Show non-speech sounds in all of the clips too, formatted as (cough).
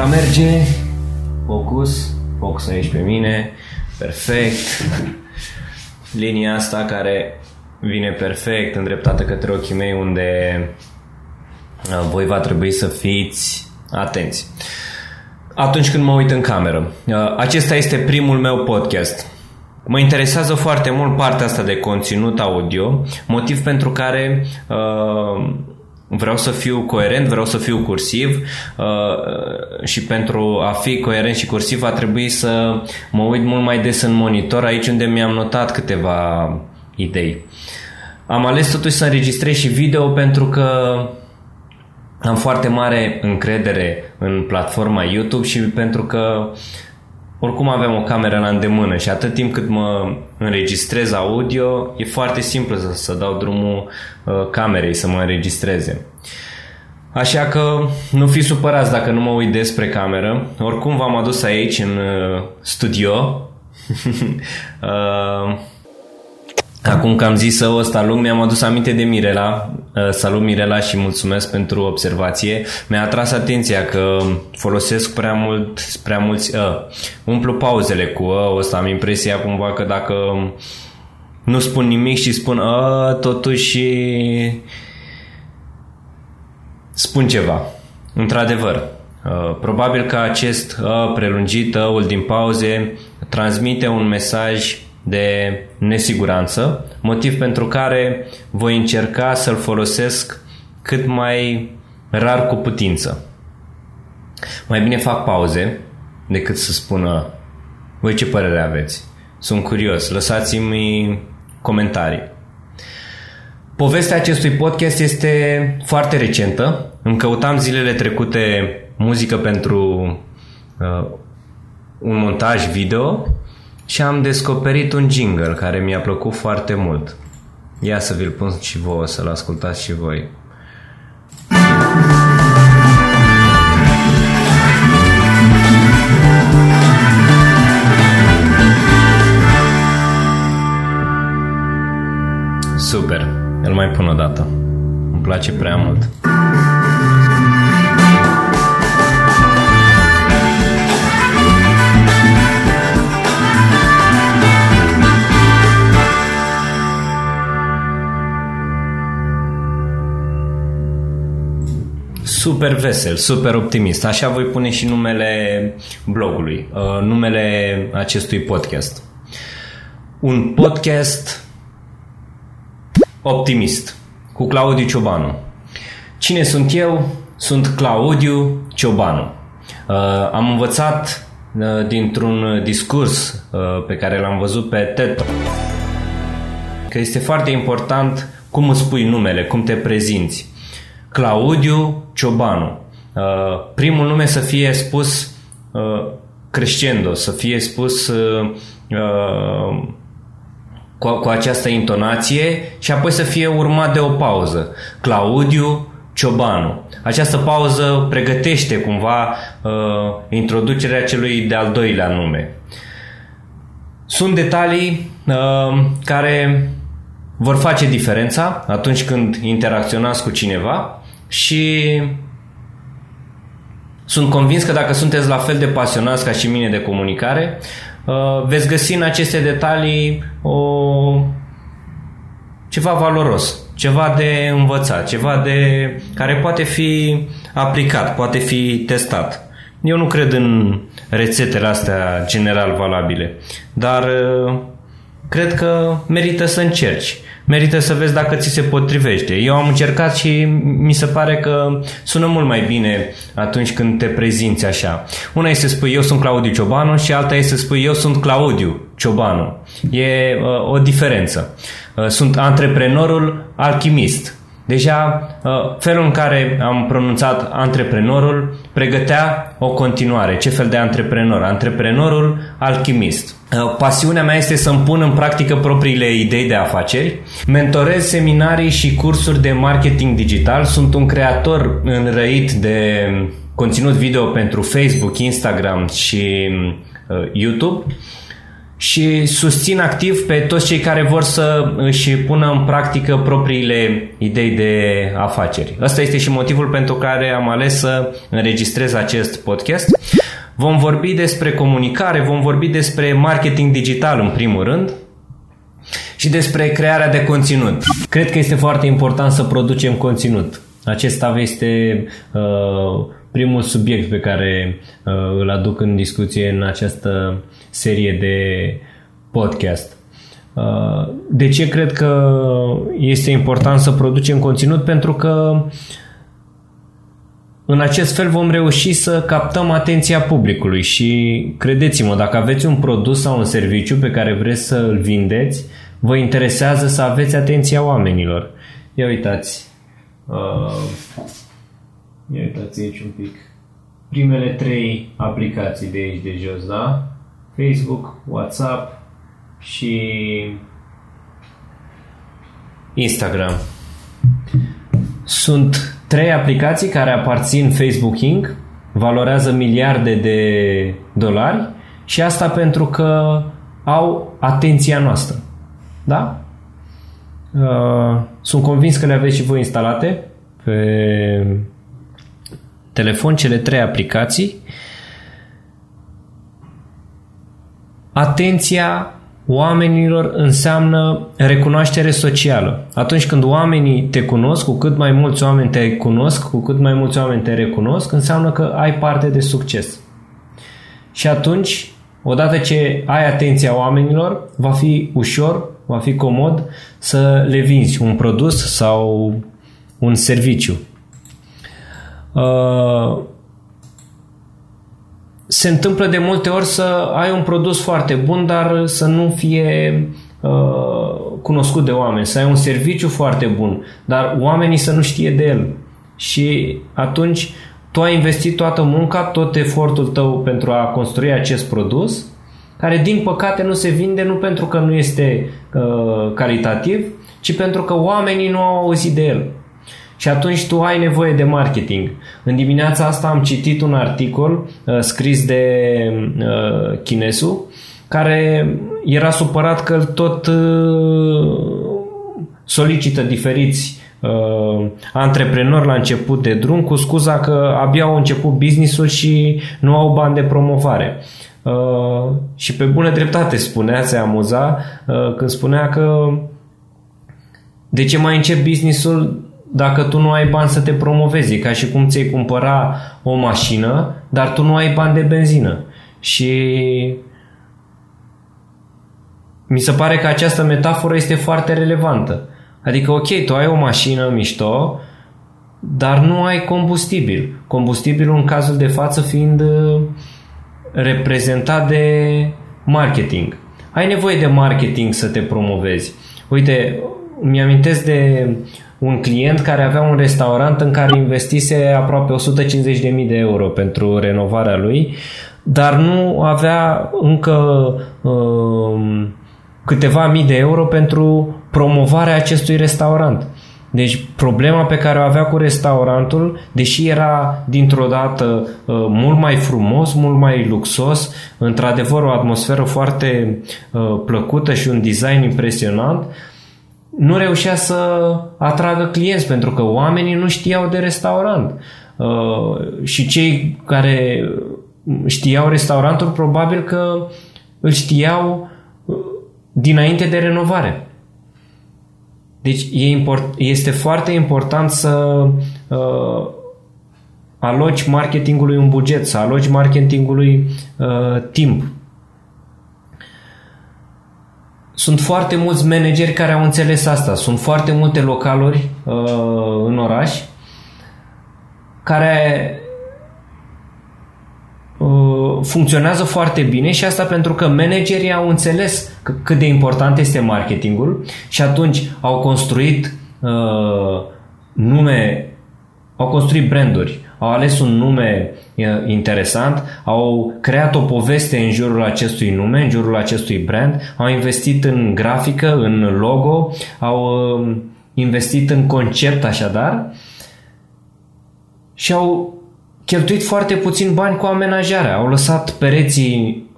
Camera merge, focus, focus aici pe mine, perfect. Linia asta care vine perfect îndreptată către ochii mei unde uh, voi va trebui să fiți atenți. Atunci când mă uit în cameră. Uh, acesta este primul meu podcast. Mă interesează foarte mult partea asta de conținut audio, motiv pentru care uh, vreau să fiu coerent, vreau să fiu cursiv uh, și pentru a fi coerent și cursiv va trebui să mă uit mult mai des în monitor aici unde mi-am notat câteva idei. Am ales totuși să înregistrez și video pentru că am foarte mare încredere în platforma YouTube și pentru că oricum avem o cameră la îndemână și atât timp cât mă înregistrez audio, e foarte simplu să, să dau drumul uh, camerei să mă înregistreze. Așa că nu fi supărați dacă nu mă uit despre cameră. Oricum v-am adus aici în uh, studio. (laughs) uh, Acum că am zis ăsta lung, mi-am adus aminte de Mirela. Uh, salut Mirela și mulțumesc pentru observație. Mi-a atras atenția că folosesc prea mult, prea mulți uh, umplu pauzele cu uh, ăsta. Am impresia cumva că dacă nu spun nimic și spun uh, totuși spun ceva. Într-adevăr, uh, probabil că acest uh, prelungit, uh, din pauze, transmite un mesaj de nesiguranță, motiv pentru care voi încerca să-l folosesc cât mai rar cu putință. Mai bine fac pauze decât să spună voi ce părere aveți. Sunt curios, lăsați-mi comentarii. Povestea acestui podcast este foarte recentă. Îmi căutam zilele trecute muzică pentru uh, un montaj video și am descoperit un jingle care mi-a plăcut foarte mult. Ia să vi-l pun și vouă să-l ascultați și voi. Super, îl mai pun o dată. Îmi place prea mult. Super vesel, super optimist. Așa voi pune și numele blogului, uh, numele acestui podcast. Un podcast optimist cu Claudiu Ciobanu. Cine sunt eu? Sunt Claudiu Ciobanu. Uh, am învățat uh, dintr-un discurs pe care l-am văzut pe TED că este foarte important cum îți spui numele, cum te prezinți. Claudiu Ciobanu. Uh, primul nume să fie spus uh, crescendo, să fie spus uh, cu, cu această intonație și apoi să fie urmat de o pauză. Claudiu Ciobanu. Această pauză pregătește cumva uh, introducerea celui de-al doilea nume. Sunt detalii uh, care vor face diferența atunci când interacționați cu cineva și sunt convins că dacă sunteți la fel de pasionați ca și mine de comunicare, uh, veți găsi în aceste detalii o, ceva valoros, ceva de învățat, ceva de care poate fi aplicat, poate fi testat. Eu nu cred în rețetele astea general valabile, dar uh, cred că merită să încerci merită să vezi dacă ți se potrivește. Eu am încercat și mi se pare că sună mult mai bine atunci când te prezinți așa. Una este să spui eu sunt Claudiu Ciobanu și alta este să spui eu sunt Claudiu Ciobanu. E uh, o diferență. Uh, sunt antreprenorul alchimist. Deja uh, felul în care am pronunțat antreprenorul pregătea o continuare. Ce fel de antreprenor? Antreprenorul alchimist. Uh, pasiunea mea este să-mi pun în practică propriile idei de afaceri. Mentorez seminarii și cursuri de marketing digital. Sunt un creator înrăit de conținut video pentru Facebook, Instagram și uh, YouTube. și susțin activ pe toți cei care vor să își pună în practică propriile idei de afaceri. Ăsta este și motivul pentru care am ales să înregistrez acest podcast. Vom vorbi despre comunicare, vom vorbi despre marketing digital în primul rând, și despre crearea de conținut. Cred că este foarte important să producem conținut. Acesta este uh, primul subiect pe care uh, îl aduc în discuție în această serie de podcast. Uh, de ce cred că este important să producem conținut? Pentru că în acest fel vom reuși să captăm atenția publicului și credeți-mă, dacă aveți un produs sau un serviciu pe care vreți să îl vindeți, vă interesează să aveți atenția oamenilor. Ia uitați. Uh, ia uitați aici un pic. Primele trei aplicații de aici de jos, da? Facebook, WhatsApp și Instagram. Sunt trei aplicații care aparțin Facebook Inc., valorează miliarde de dolari și asta pentru că au atenția noastră. Da? Uh, sunt convins că le aveți și voi instalate pe telefon, cele trei aplicații. Atenția oamenilor înseamnă recunoaștere socială. Atunci când oamenii te cunosc, cu cât mai mulți oameni te cunosc, cu cât mai mulți oameni te recunosc, înseamnă că ai parte de succes. Și atunci, odată ce ai atenția oamenilor, va fi ușor va fi comod să le vinzi un produs sau un serviciu. Uh, se întâmplă de multe ori să ai un produs foarte bun, dar să nu fie uh, cunoscut de oameni, să ai un serviciu foarte bun, dar oamenii să nu știe de el. Și atunci tu ai investit toată munca, tot efortul tău pentru a construi acest produs care din păcate nu se vinde nu pentru că nu este uh, calitativ, ci pentru că oamenii nu au auzit de el. Și atunci tu ai nevoie de marketing. În dimineața asta am citit un articol uh, scris de uh, Chinesu care era supărat că tot uh, solicită diferiți uh, antreprenori la început de drum cu scuza că abia au început businessul și nu au bani de promovare. Uh, și pe bună dreptate spunea, se amuza uh, când spunea că de ce mai încep businessul dacă tu nu ai bani să te promovezi? ca și cum ți-ai cumpăra o mașină, dar tu nu ai bani de benzină. Și mi se pare că această metaforă este foarte relevantă. Adică, ok, tu ai o mașină mișto, dar nu ai combustibil. Combustibilul în cazul de față fiind uh, reprezentat de marketing. Ai nevoie de marketing să te promovezi. Uite, mi-amintesc de un client care avea un restaurant în care investise aproape 150.000 de euro pentru renovarea lui, dar nu avea încă uh, câteva mii de euro pentru promovarea acestui restaurant. Deci problema pe care o avea cu restaurantul, deși era dintr-o dată uh, mult mai frumos, mult mai luxos, într-adevăr o atmosferă foarte uh, plăcută și un design impresionant, nu reușea să atragă clienți pentru că oamenii nu știau de restaurant. Uh, și cei care știau restaurantul probabil că îl știau dinainte de renovare. Deci e import, este foarte important să uh, aloci marketingului un buget, să aloci marketingului uh, timp. Sunt foarte mulți manageri care au înțeles asta. Sunt foarte multe localuri uh, în oraș care Uh, funcționează foarte bine și asta pentru că managerii au înțeles cât de important este marketingul și atunci au construit uh, nume, au construit branduri, au ales un nume uh, interesant, au creat o poveste în jurul acestui nume, în jurul acestui brand, au investit în grafică, în logo, au uh, investit în concept așadar. Și au cheltuit foarte puțin bani cu amenajarea. Au lăsat pereții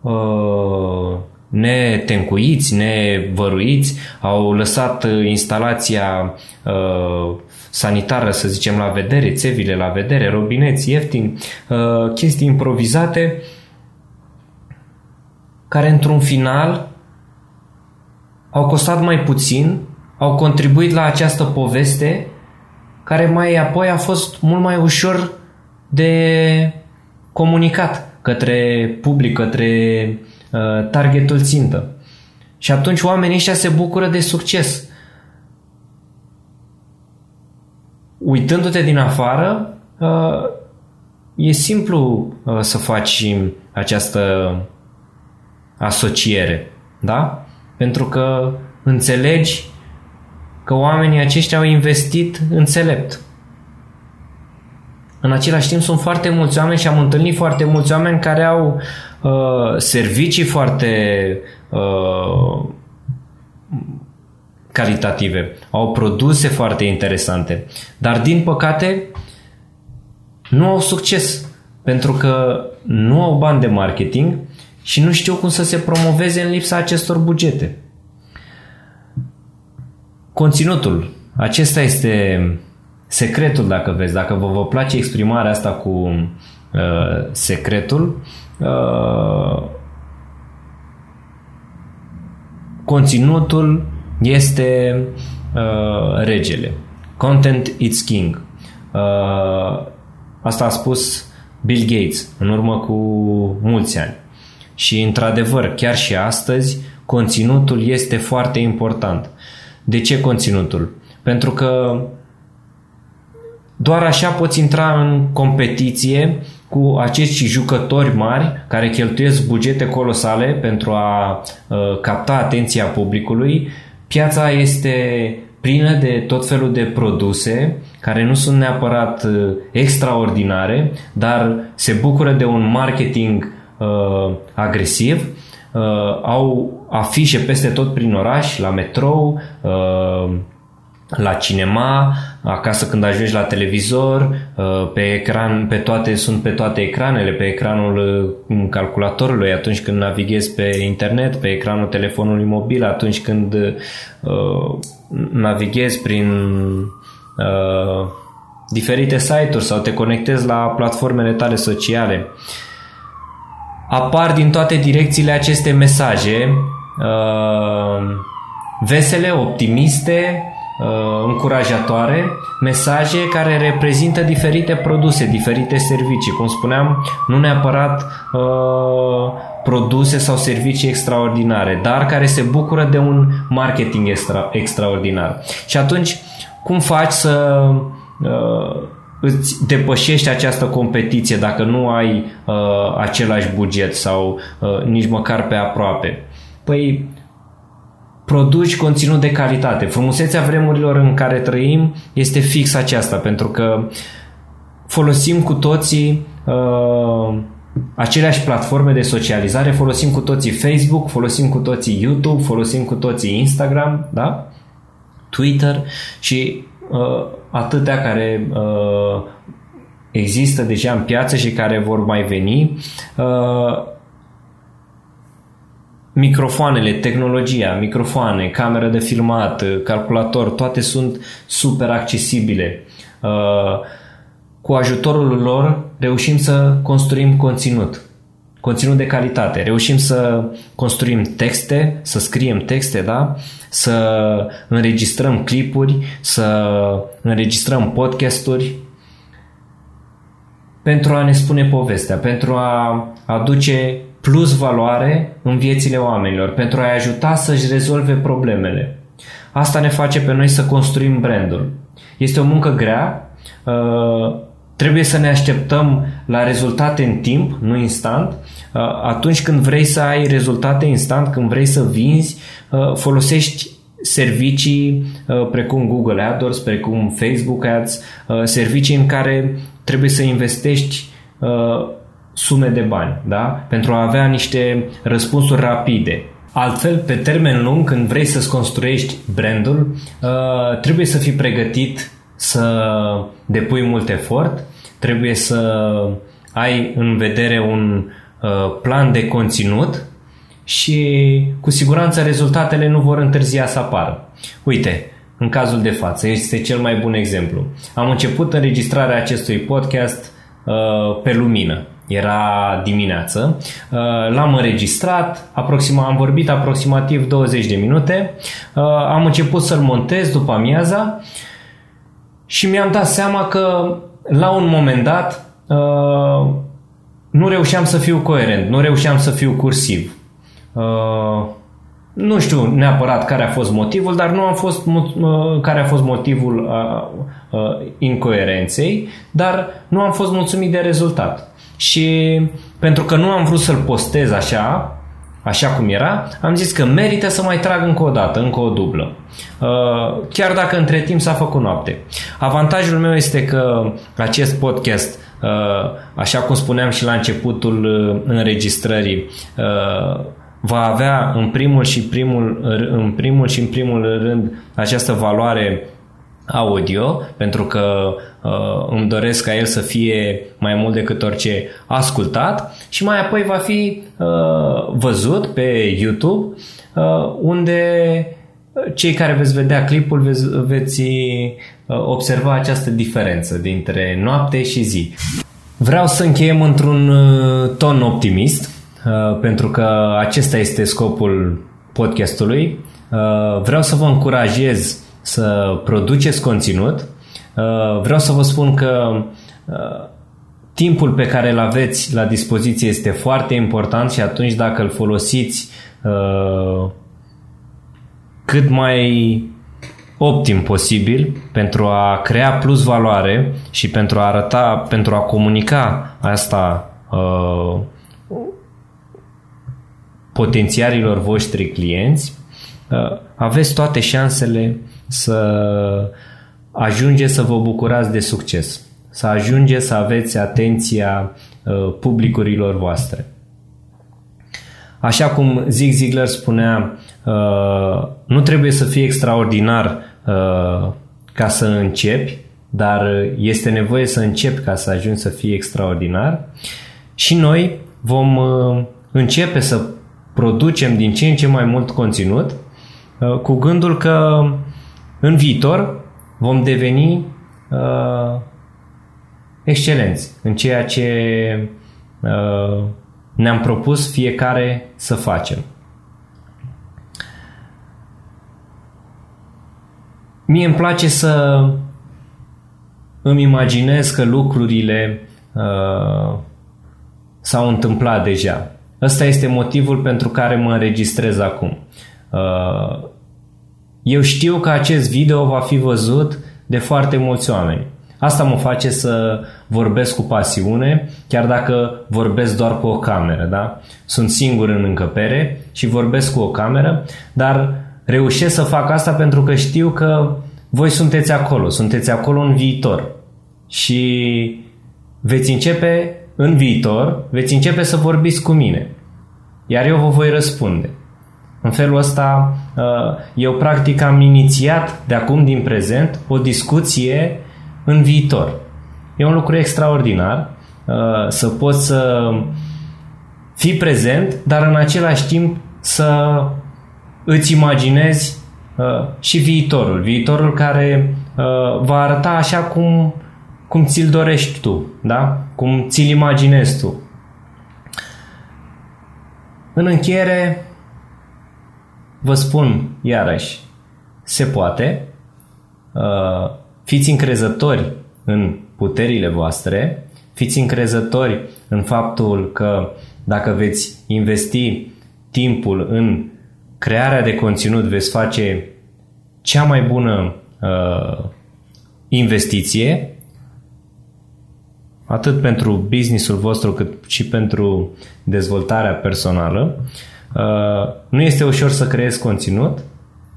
uh, netencuiți, nevăruiți, au lăsat uh, instalația uh, sanitară, să zicem, la vedere, țevile la vedere, robineți ieftini, uh, chestii improvizate care într-un final au costat mai puțin, au contribuit la această poveste care mai apoi a fost mult mai ușor de comunicat către public, către uh, targetul țintă. Și atunci oamenii ăștia se bucură de succes. Uitându-te din afară, uh, e simplu uh, să faci această asociere, da? Pentru că înțelegi că oamenii aceștia au investit înțelept. În același timp sunt foarte mulți oameni și am întâlnit foarte mulți oameni care au uh, servicii foarte uh, calitative, au produse foarte interesante, dar din păcate nu au succes pentru că nu au bani de marketing și nu știu cum să se promoveze în lipsa acestor bugete. Conținutul. Acesta este secretul, dacă vezi. Dacă vă, vă place exprimarea asta cu uh, secretul, uh, conținutul este uh, regele. Content is king. Uh, asta a spus Bill Gates în urmă cu mulți ani. Și într-adevăr, chiar și astăzi, conținutul este foarte important. De ce conținutul? Pentru că doar așa poți intra în competiție cu acești jucători mari care cheltuiesc bugete colosale pentru a uh, capta atenția publicului. Piața este plină de tot felul de produse care nu sunt neapărat uh, extraordinare, dar se bucură de un marketing uh, agresiv, uh, au afișe peste tot prin oraș, la metrou, uh, la cinema, acasă când ajungi la televizor, uh, pe ecran, pe toate, sunt pe toate ecranele, pe ecranul uh, calculatorului, atunci când navighezi pe internet, pe ecranul telefonului mobil, atunci când uh, navighezi prin uh, diferite site-uri sau te conectezi la platformele tale sociale. Apar din toate direcțiile aceste mesaje uh, vesele, optimiste, uh, încurajatoare, mesaje care reprezintă diferite produse, diferite servicii. Cum spuneam, nu neapărat uh, produse sau servicii extraordinare, dar care se bucură de un marketing extra, extraordinar. Și atunci, cum faci să uh, îți depășești această competiție dacă nu ai uh, același buget sau uh, nici măcar pe aproape? Păi produci conținut de calitate. Frumusețea vremurilor în care trăim este fix aceasta, pentru că folosim cu toții uh, aceleași platforme de socializare, folosim cu toții Facebook, folosim cu toții YouTube, folosim cu toții Instagram, da? Twitter și uh, atâtea care uh, există deja în piață și care vor mai veni. Uh, microfoanele, tehnologia, microfoane, cameră de filmat, calculator, toate sunt super accesibile. Uh, cu ajutorul lor reușim să construim conținut, conținut de calitate. Reușim să construim texte, să scriem texte, da? Să înregistrăm clipuri, să înregistrăm podcasturi pentru a ne spune povestea, pentru a aduce plus valoare în viețile oamenilor, pentru a-i ajuta să-și rezolve problemele. Asta ne face pe noi să construim brandul. Este o muncă grea, uh, trebuie să ne așteptăm la rezultate în timp, nu instant. Uh, atunci când vrei să ai rezultate instant, când vrei să vinzi, uh, folosești servicii precum Google AdWords, precum Facebook Ads, servicii în care trebuie să investești sume de bani, da? pentru a avea niște răspunsuri rapide. Altfel, pe termen lung, când vrei să-ți construiești brandul, uh, trebuie să fii pregătit să depui mult efort, trebuie să ai în vedere un uh, plan de conținut și cu siguranță rezultatele nu vor întârzia să apară. Uite, în cazul de față, este cel mai bun exemplu. Am început înregistrarea acestui podcast uh, pe lumină. Era dimineață. Uh, l-am înregistrat, aproxima, am vorbit aproximativ 20 de minute. Uh, am început să-l montez după amiaza și mi-am dat seama că la un moment dat uh, nu reușeam să fiu coerent, nu reușeam să fiu cursiv. Uh, nu știu neapărat care a fost motivul, dar nu am fost uh, care a fost motivul uh, uh, incoerenței, dar nu am fost mulțumit de rezultat. Și pentru că nu am vrut să-l postez așa, așa cum era, am zis că merită să mai trag încă o dată, încă o dublă. Uh, chiar dacă între timp s-a făcut noapte. Avantajul meu este că acest podcast, uh, așa cum spuneam și la începutul uh, înregistrării, va avea în primul și primul, în primul și în primul rând această valoare audio, pentru că uh, îmi doresc ca el să fie mai mult decât orice ascultat și mai apoi va fi uh, văzut pe YouTube, uh, unde cei care veți vedea clipul veți, veți uh, observa această diferență dintre noapte și zi. Vreau să încheiem într-un uh, ton optimist, uh, pentru că acesta este scopul podcastului. Vreau să vă încurajez să produceți conținut. Uh, vreau să vă spun că uh, timpul pe care îl aveți la dispoziție este foarte important și atunci dacă îl folosiți uh, cât mai optim posibil pentru a crea plus valoare și pentru a arăta, pentru a comunica asta potențialilor voștri clienți, aveți toate șansele să ajungeți să vă bucurați de succes, să ajungeți să aveți atenția uh, publicurilor voastre. Așa cum Zig Ziglar spunea, uh, nu trebuie să fie extraordinar uh, ca să începi, dar este nevoie să începi ca să ajungi să fii extraordinar. Și noi vom începe să producem din ce în ce mai mult conținut cu gândul că în viitor vom deveni uh, excelenți în ceea ce uh, ne-am propus fiecare să facem. Mie îmi place să îmi imaginez că lucrurile uh, s-au întâmplat deja. Ăsta este motivul pentru care mă înregistrez acum. Uh, eu știu că acest video va fi văzut de foarte mulți oameni. Asta mă face să vorbesc cu pasiune, chiar dacă vorbesc doar cu o cameră, da? Sunt singur în încăpere și vorbesc cu o cameră, dar reușesc să fac asta pentru că știu că voi sunteți acolo, sunteți acolo în viitor și veți începe în viitor, veți începe să vorbiți cu mine, iar eu vă voi răspunde. În felul ăsta, uh, eu practic am inițiat de acum din prezent o discuție în viitor. E un lucru extraordinar uh, să poți să fii prezent, dar în același timp să îți imaginezi uh, și viitorul. Viitorul care va arăta așa cum, cum ți-l dorești tu, da? cum ți-l imaginezi tu. În încheiere, vă spun iarăși, se poate, uh, fiți încrezători în puterile voastre, fiți încrezători în faptul că dacă veți investi timpul în crearea de conținut, veți face cea mai bună uh, investiție, atât pentru businessul vostru cât și pentru dezvoltarea personală. Uh, nu este ușor să creezi conținut,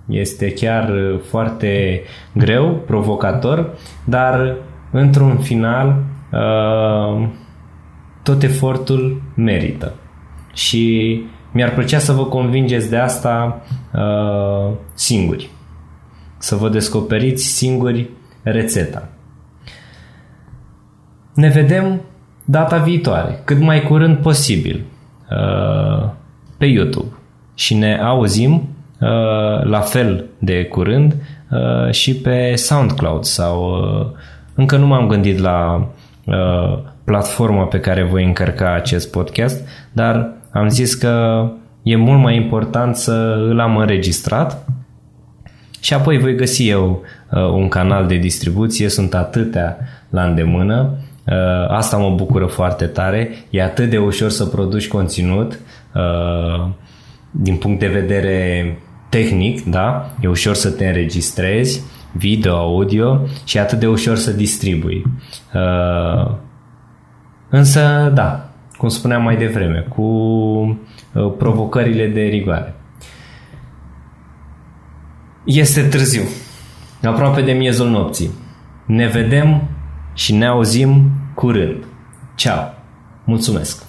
este chiar uh, foarte greu, provocator, dar într-un final uh, tot efortul merită. Și mi-ar plăcea să vă convingeți de asta singuri. Să vă descoperiți singuri rețeta. Ne vedem data viitoare, cât mai curând posibil pe YouTube. și ne auzim uh, la fel de curând uh, și pe SoundCloud sau uh, încă nu m-am gândit la uh, platforma pe care voi încărca acest podcast, dar am zis că e mult mai important să îl am înregistrat și apoi voi găsi eu uh, un canal de distribuție, sunt atâtea la îndemână, uh, asta mă bucură foarte tare, e atât de ușor să produci conținut uh, din punct de vedere tehnic, da? E ușor să te înregistrezi, video, audio și e atât de ușor să distribui. Uh, însă, da, cum spuneam mai devreme, cu uh, provocările de rigoare. Este târziu, aproape de miezul nopții. Ne vedem și ne auzim curând. Ceau! Mulțumesc!